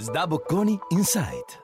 Sdabocconi Insight.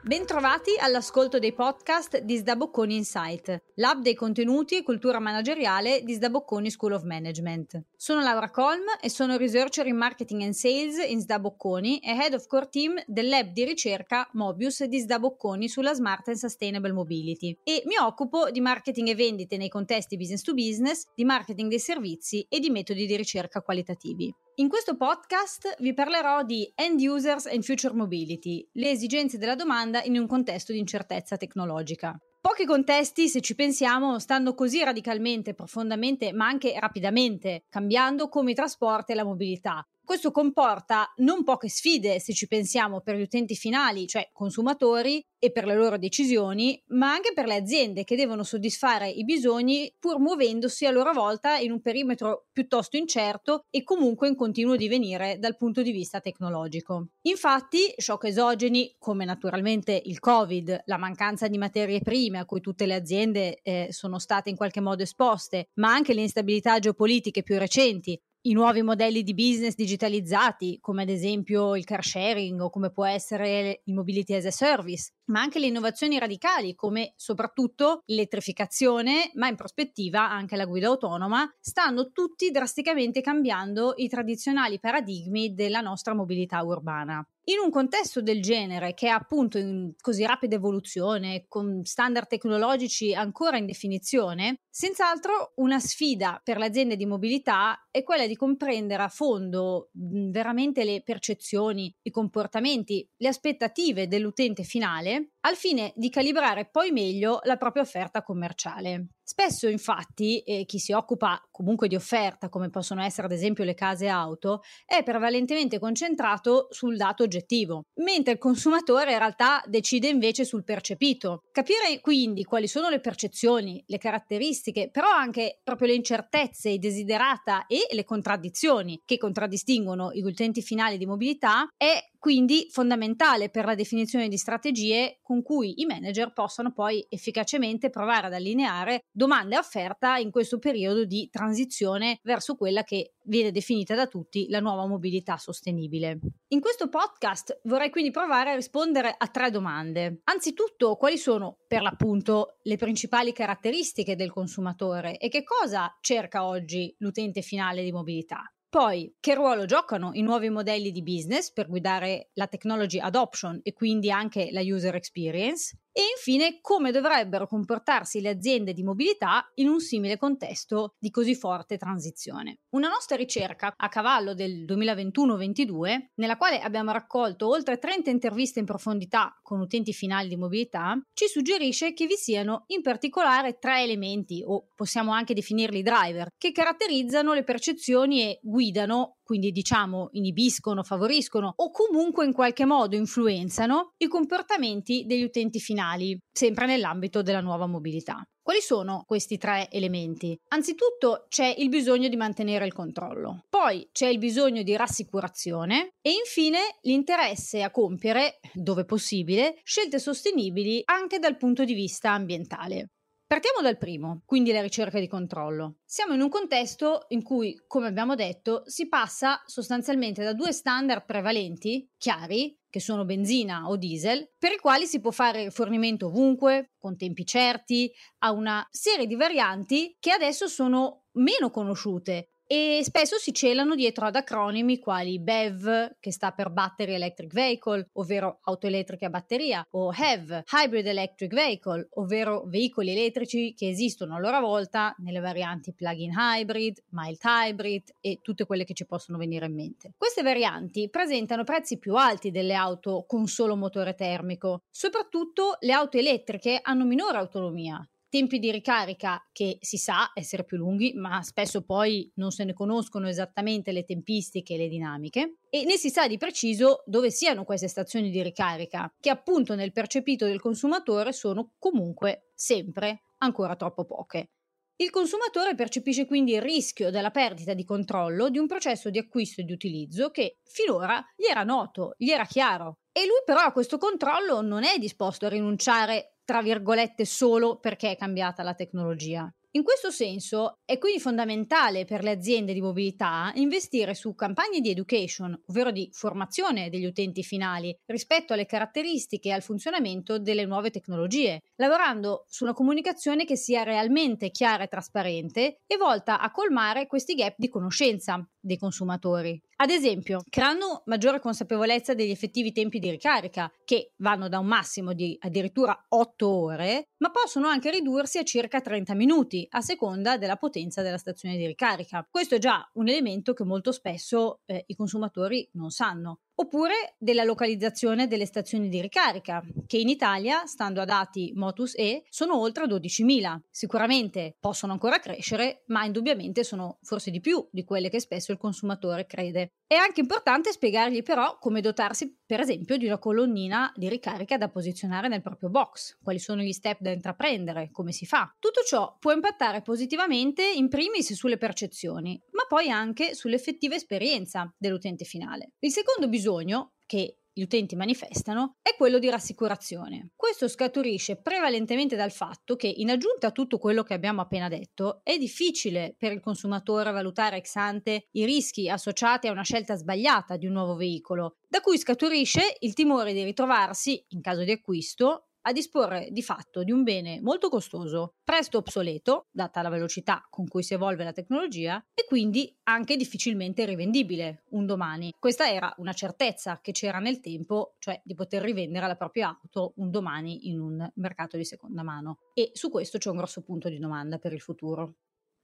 Bentrovati all'ascolto dei podcast di Sdabocconi Insight, l'hub dei contenuti e cultura manageriale di Sdabocconi School of Management. Sono Laura Colm e sono researcher in marketing and sales in Sdabocconi e head of core team del lab di ricerca Mobius di Sdabocconi sulla smart and sustainable mobility e mi occupo di marketing e vendite nei contesti business to business, di marketing dei servizi e di metodi di ricerca qualitativi. In questo podcast vi parlerò di End Users and Future Mobility, le esigenze della domanda in un contesto di incertezza tecnologica. Pochi contesti, se ci pensiamo, stanno così radicalmente, profondamente, ma anche rapidamente cambiando come i trasporti e la mobilità, questo comporta non poche sfide, se ci pensiamo, per gli utenti finali, cioè consumatori, e per le loro decisioni, ma anche per le aziende che devono soddisfare i bisogni pur muovendosi a loro volta in un perimetro piuttosto incerto e comunque in continuo divenire dal punto di vista tecnologico. Infatti, shock esogeni come naturalmente il Covid, la mancanza di materie prime a cui tutte le aziende eh, sono state in qualche modo esposte, ma anche le instabilità geopolitiche più recenti, i nuovi modelli di business digitalizzati, come ad esempio il car sharing o come può essere il mobility as a service, ma anche le innovazioni radicali come soprattutto l'elettrificazione, ma in prospettiva anche la guida autonoma, stanno tutti drasticamente cambiando i tradizionali paradigmi della nostra mobilità urbana. In un contesto del genere, che è appunto in così rapida evoluzione, con standard tecnologici ancora in definizione, senz'altro una sfida per le aziende di mobilità è quella di comprendere a fondo veramente le percezioni, i comportamenti, le aspettative dell'utente finale al fine di calibrare poi meglio la propria offerta commerciale. Spesso infatti eh, chi si occupa comunque di offerta, come possono essere ad esempio le case auto, è prevalentemente concentrato sul dato oggettivo, mentre il consumatore in realtà decide invece sul percepito. Capire quindi quali sono le percezioni, le caratteristiche, però anche proprio le incertezze, i desiderata e le contraddizioni che contraddistinguono gli utenti finali di mobilità è quindi fondamentale per la definizione di strategie con cui i manager possano poi efficacemente provare ad allineare domanda e offerta in questo periodo di transizione verso quella che viene definita da tutti la nuova mobilità sostenibile. In questo podcast vorrei quindi provare a rispondere a tre domande. Anzitutto, quali sono per l'appunto le principali caratteristiche del consumatore e che cosa cerca oggi l'utente finale di mobilità? Poi, che ruolo giocano i nuovi modelli di business per guidare la technology adoption e quindi anche la user experience? E infine, come dovrebbero comportarsi le aziende di mobilità in un simile contesto di così forte transizione. Una nostra ricerca a cavallo del 2021-22, nella quale abbiamo raccolto oltre 30 interviste in profondità con utenti finali di mobilità, ci suggerisce che vi siano in particolare tre elementi, o possiamo anche definirli driver, che caratterizzano le percezioni e guidano quindi diciamo inibiscono, favoriscono o comunque in qualche modo influenzano i comportamenti degli utenti finali, sempre nell'ambito della nuova mobilità. Quali sono questi tre elementi? Anzitutto c'è il bisogno di mantenere il controllo, poi c'è il bisogno di rassicurazione e infine l'interesse a compiere, dove possibile, scelte sostenibili anche dal punto di vista ambientale. Partiamo dal primo, quindi la ricerca di controllo. Siamo in un contesto in cui, come abbiamo detto, si passa sostanzialmente da due standard prevalenti, chiari, che sono benzina o diesel, per i quali si può fare rifornimento ovunque, con tempi certi, a una serie di varianti che adesso sono meno conosciute e spesso si celano dietro ad acronimi quali BEV, che sta per Battery Electric Vehicle, ovvero auto elettriche a batteria, o HEV, Hybrid Electric Vehicle, ovvero veicoli elettrici che esistono a loro volta nelle varianti plug-in hybrid, mild hybrid e tutte quelle che ci possono venire in mente. Queste varianti presentano prezzi più alti delle auto con solo motore termico, soprattutto le auto elettriche hanno minore autonomia, tempi di ricarica che si sa essere più lunghi, ma spesso poi non se ne conoscono esattamente le tempistiche e le dinamiche, e né si sa di preciso dove siano queste stazioni di ricarica, che appunto nel percepito del consumatore sono comunque sempre ancora troppo poche. Il consumatore percepisce quindi il rischio della perdita di controllo di un processo di acquisto e di utilizzo che finora gli era noto, gli era chiaro. E lui però a questo controllo non è disposto a rinunciare tra virgolette solo perché è cambiata la tecnologia. In questo senso è quindi fondamentale per le aziende di mobilità investire su campagne di education, ovvero di formazione degli utenti finali rispetto alle caratteristiche e al funzionamento delle nuove tecnologie, lavorando su una comunicazione che sia realmente chiara e trasparente e volta a colmare questi gap di conoscenza dei consumatori. Ad esempio, creando maggiore consapevolezza degli effettivi tempi di ricarica, che vanno da un massimo di addirittura 8 ore, ma possono anche ridursi a circa 30 minuti, a seconda della potenza della stazione di ricarica. Questo è già un elemento che molto spesso eh, i consumatori non sanno oppure della localizzazione delle stazioni di ricarica, che in Italia, stando a dati Motus E, sono oltre 12.000. Sicuramente possono ancora crescere, ma indubbiamente sono forse di più di quelle che spesso il consumatore crede. È anche importante spiegargli però come dotarsi, per esempio, di una colonnina di ricarica da posizionare nel proprio box, quali sono gli step da intraprendere, come si fa. Tutto ciò può impattare positivamente in primis sulle percezioni, ma poi anche sull'effettiva esperienza dell'utente finale. Il secondo bisogno, che gli utenti manifestano è quello di rassicurazione. Questo scaturisce prevalentemente dal fatto che, in aggiunta a tutto quello che abbiamo appena detto, è difficile per il consumatore valutare ex ante i rischi associati a una scelta sbagliata di un nuovo veicolo, da cui scaturisce il timore di ritrovarsi, in caso di acquisto, a disporre di fatto di un bene molto costoso, presto obsoleto, data la velocità con cui si evolve la tecnologia, e quindi anche difficilmente rivendibile un domani. Questa era una certezza che c'era nel tempo, cioè di poter rivendere la propria auto un domani in un mercato di seconda mano. E su questo c'è un grosso punto di domanda per il futuro.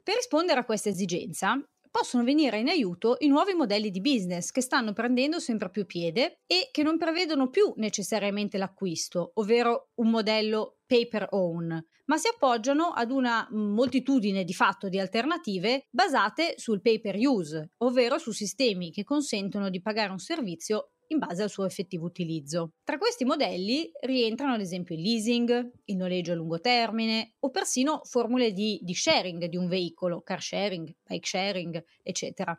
Per rispondere a questa esigenza, possono venire in aiuto i nuovi modelli di business che stanno prendendo sempre più piede e che non prevedono più necessariamente l'acquisto, ovvero un modello pay per own, ma si appoggiano ad una moltitudine di fatto di alternative basate sul pay per use, ovvero su sistemi che consentono di pagare un servizio in base al suo effettivo utilizzo. Tra questi modelli rientrano ad esempio il leasing, il noleggio a lungo termine o persino formule di, di sharing di un veicolo, car sharing, bike sharing, eccetera.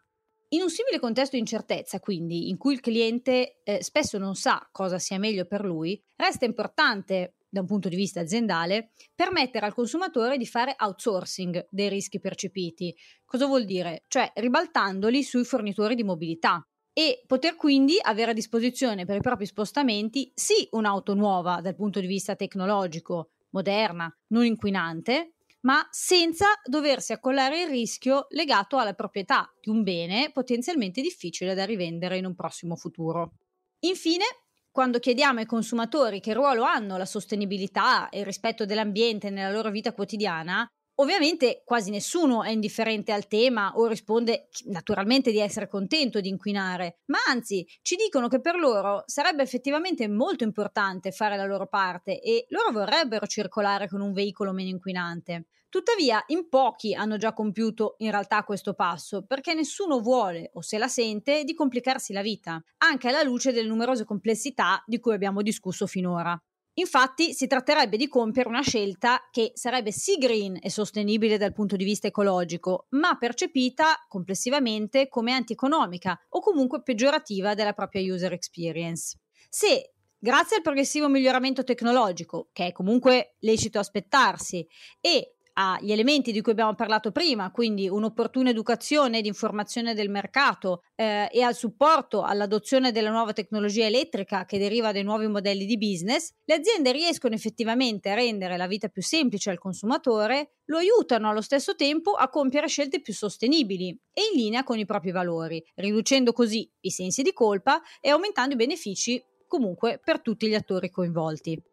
In un simile contesto di incertezza, quindi, in cui il cliente eh, spesso non sa cosa sia meglio per lui, resta importante da un punto di vista aziendale, permettere al consumatore di fare outsourcing dei rischi percepiti. Cosa vuol dire? Cioè ribaltandoli sui fornitori di mobilità, e poter quindi avere a disposizione per i propri spostamenti sì un'auto nuova dal punto di vista tecnologico, moderna, non inquinante, ma senza doversi accollare il rischio legato alla proprietà di un bene potenzialmente difficile da rivendere in un prossimo futuro. Infine, quando chiediamo ai consumatori che ruolo hanno la sostenibilità e il rispetto dell'ambiente nella loro vita quotidiana, Ovviamente quasi nessuno è indifferente al tema o risponde naturalmente di essere contento di inquinare, ma anzi ci dicono che per loro sarebbe effettivamente molto importante fare la loro parte e loro vorrebbero circolare con un veicolo meno inquinante. Tuttavia, in pochi hanno già compiuto in realtà questo passo, perché nessuno vuole o se la sente di complicarsi la vita, anche alla luce delle numerose complessità di cui abbiamo discusso finora. Infatti si tratterebbe di compiere una scelta che sarebbe sì green e sostenibile dal punto di vista ecologico, ma percepita complessivamente come antieconomica o comunque peggiorativa della propria user experience. Se grazie al progressivo miglioramento tecnologico, che è comunque lecito aspettarsi, e agli elementi di cui abbiamo parlato prima, quindi un'opportuna educazione ed informazione del mercato eh, e al supporto all'adozione della nuova tecnologia elettrica che deriva dai nuovi modelli di business, le aziende riescono effettivamente a rendere la vita più semplice al consumatore, lo aiutano allo stesso tempo a compiere scelte più sostenibili e in linea con i propri valori, riducendo così i sensi di colpa e aumentando i benefici comunque per tutti gli attori coinvolti.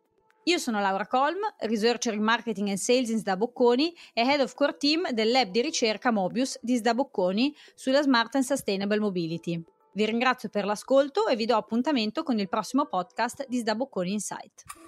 Io sono Laura Colm, Researcher in Marketing and Sales in Sdabocconi e Head of Core Team del Lab di ricerca Mobius di Sdabocconi sulla Smart and Sustainable Mobility. Vi ringrazio per l'ascolto e vi do appuntamento con il prossimo podcast di Sdabocconi Insight.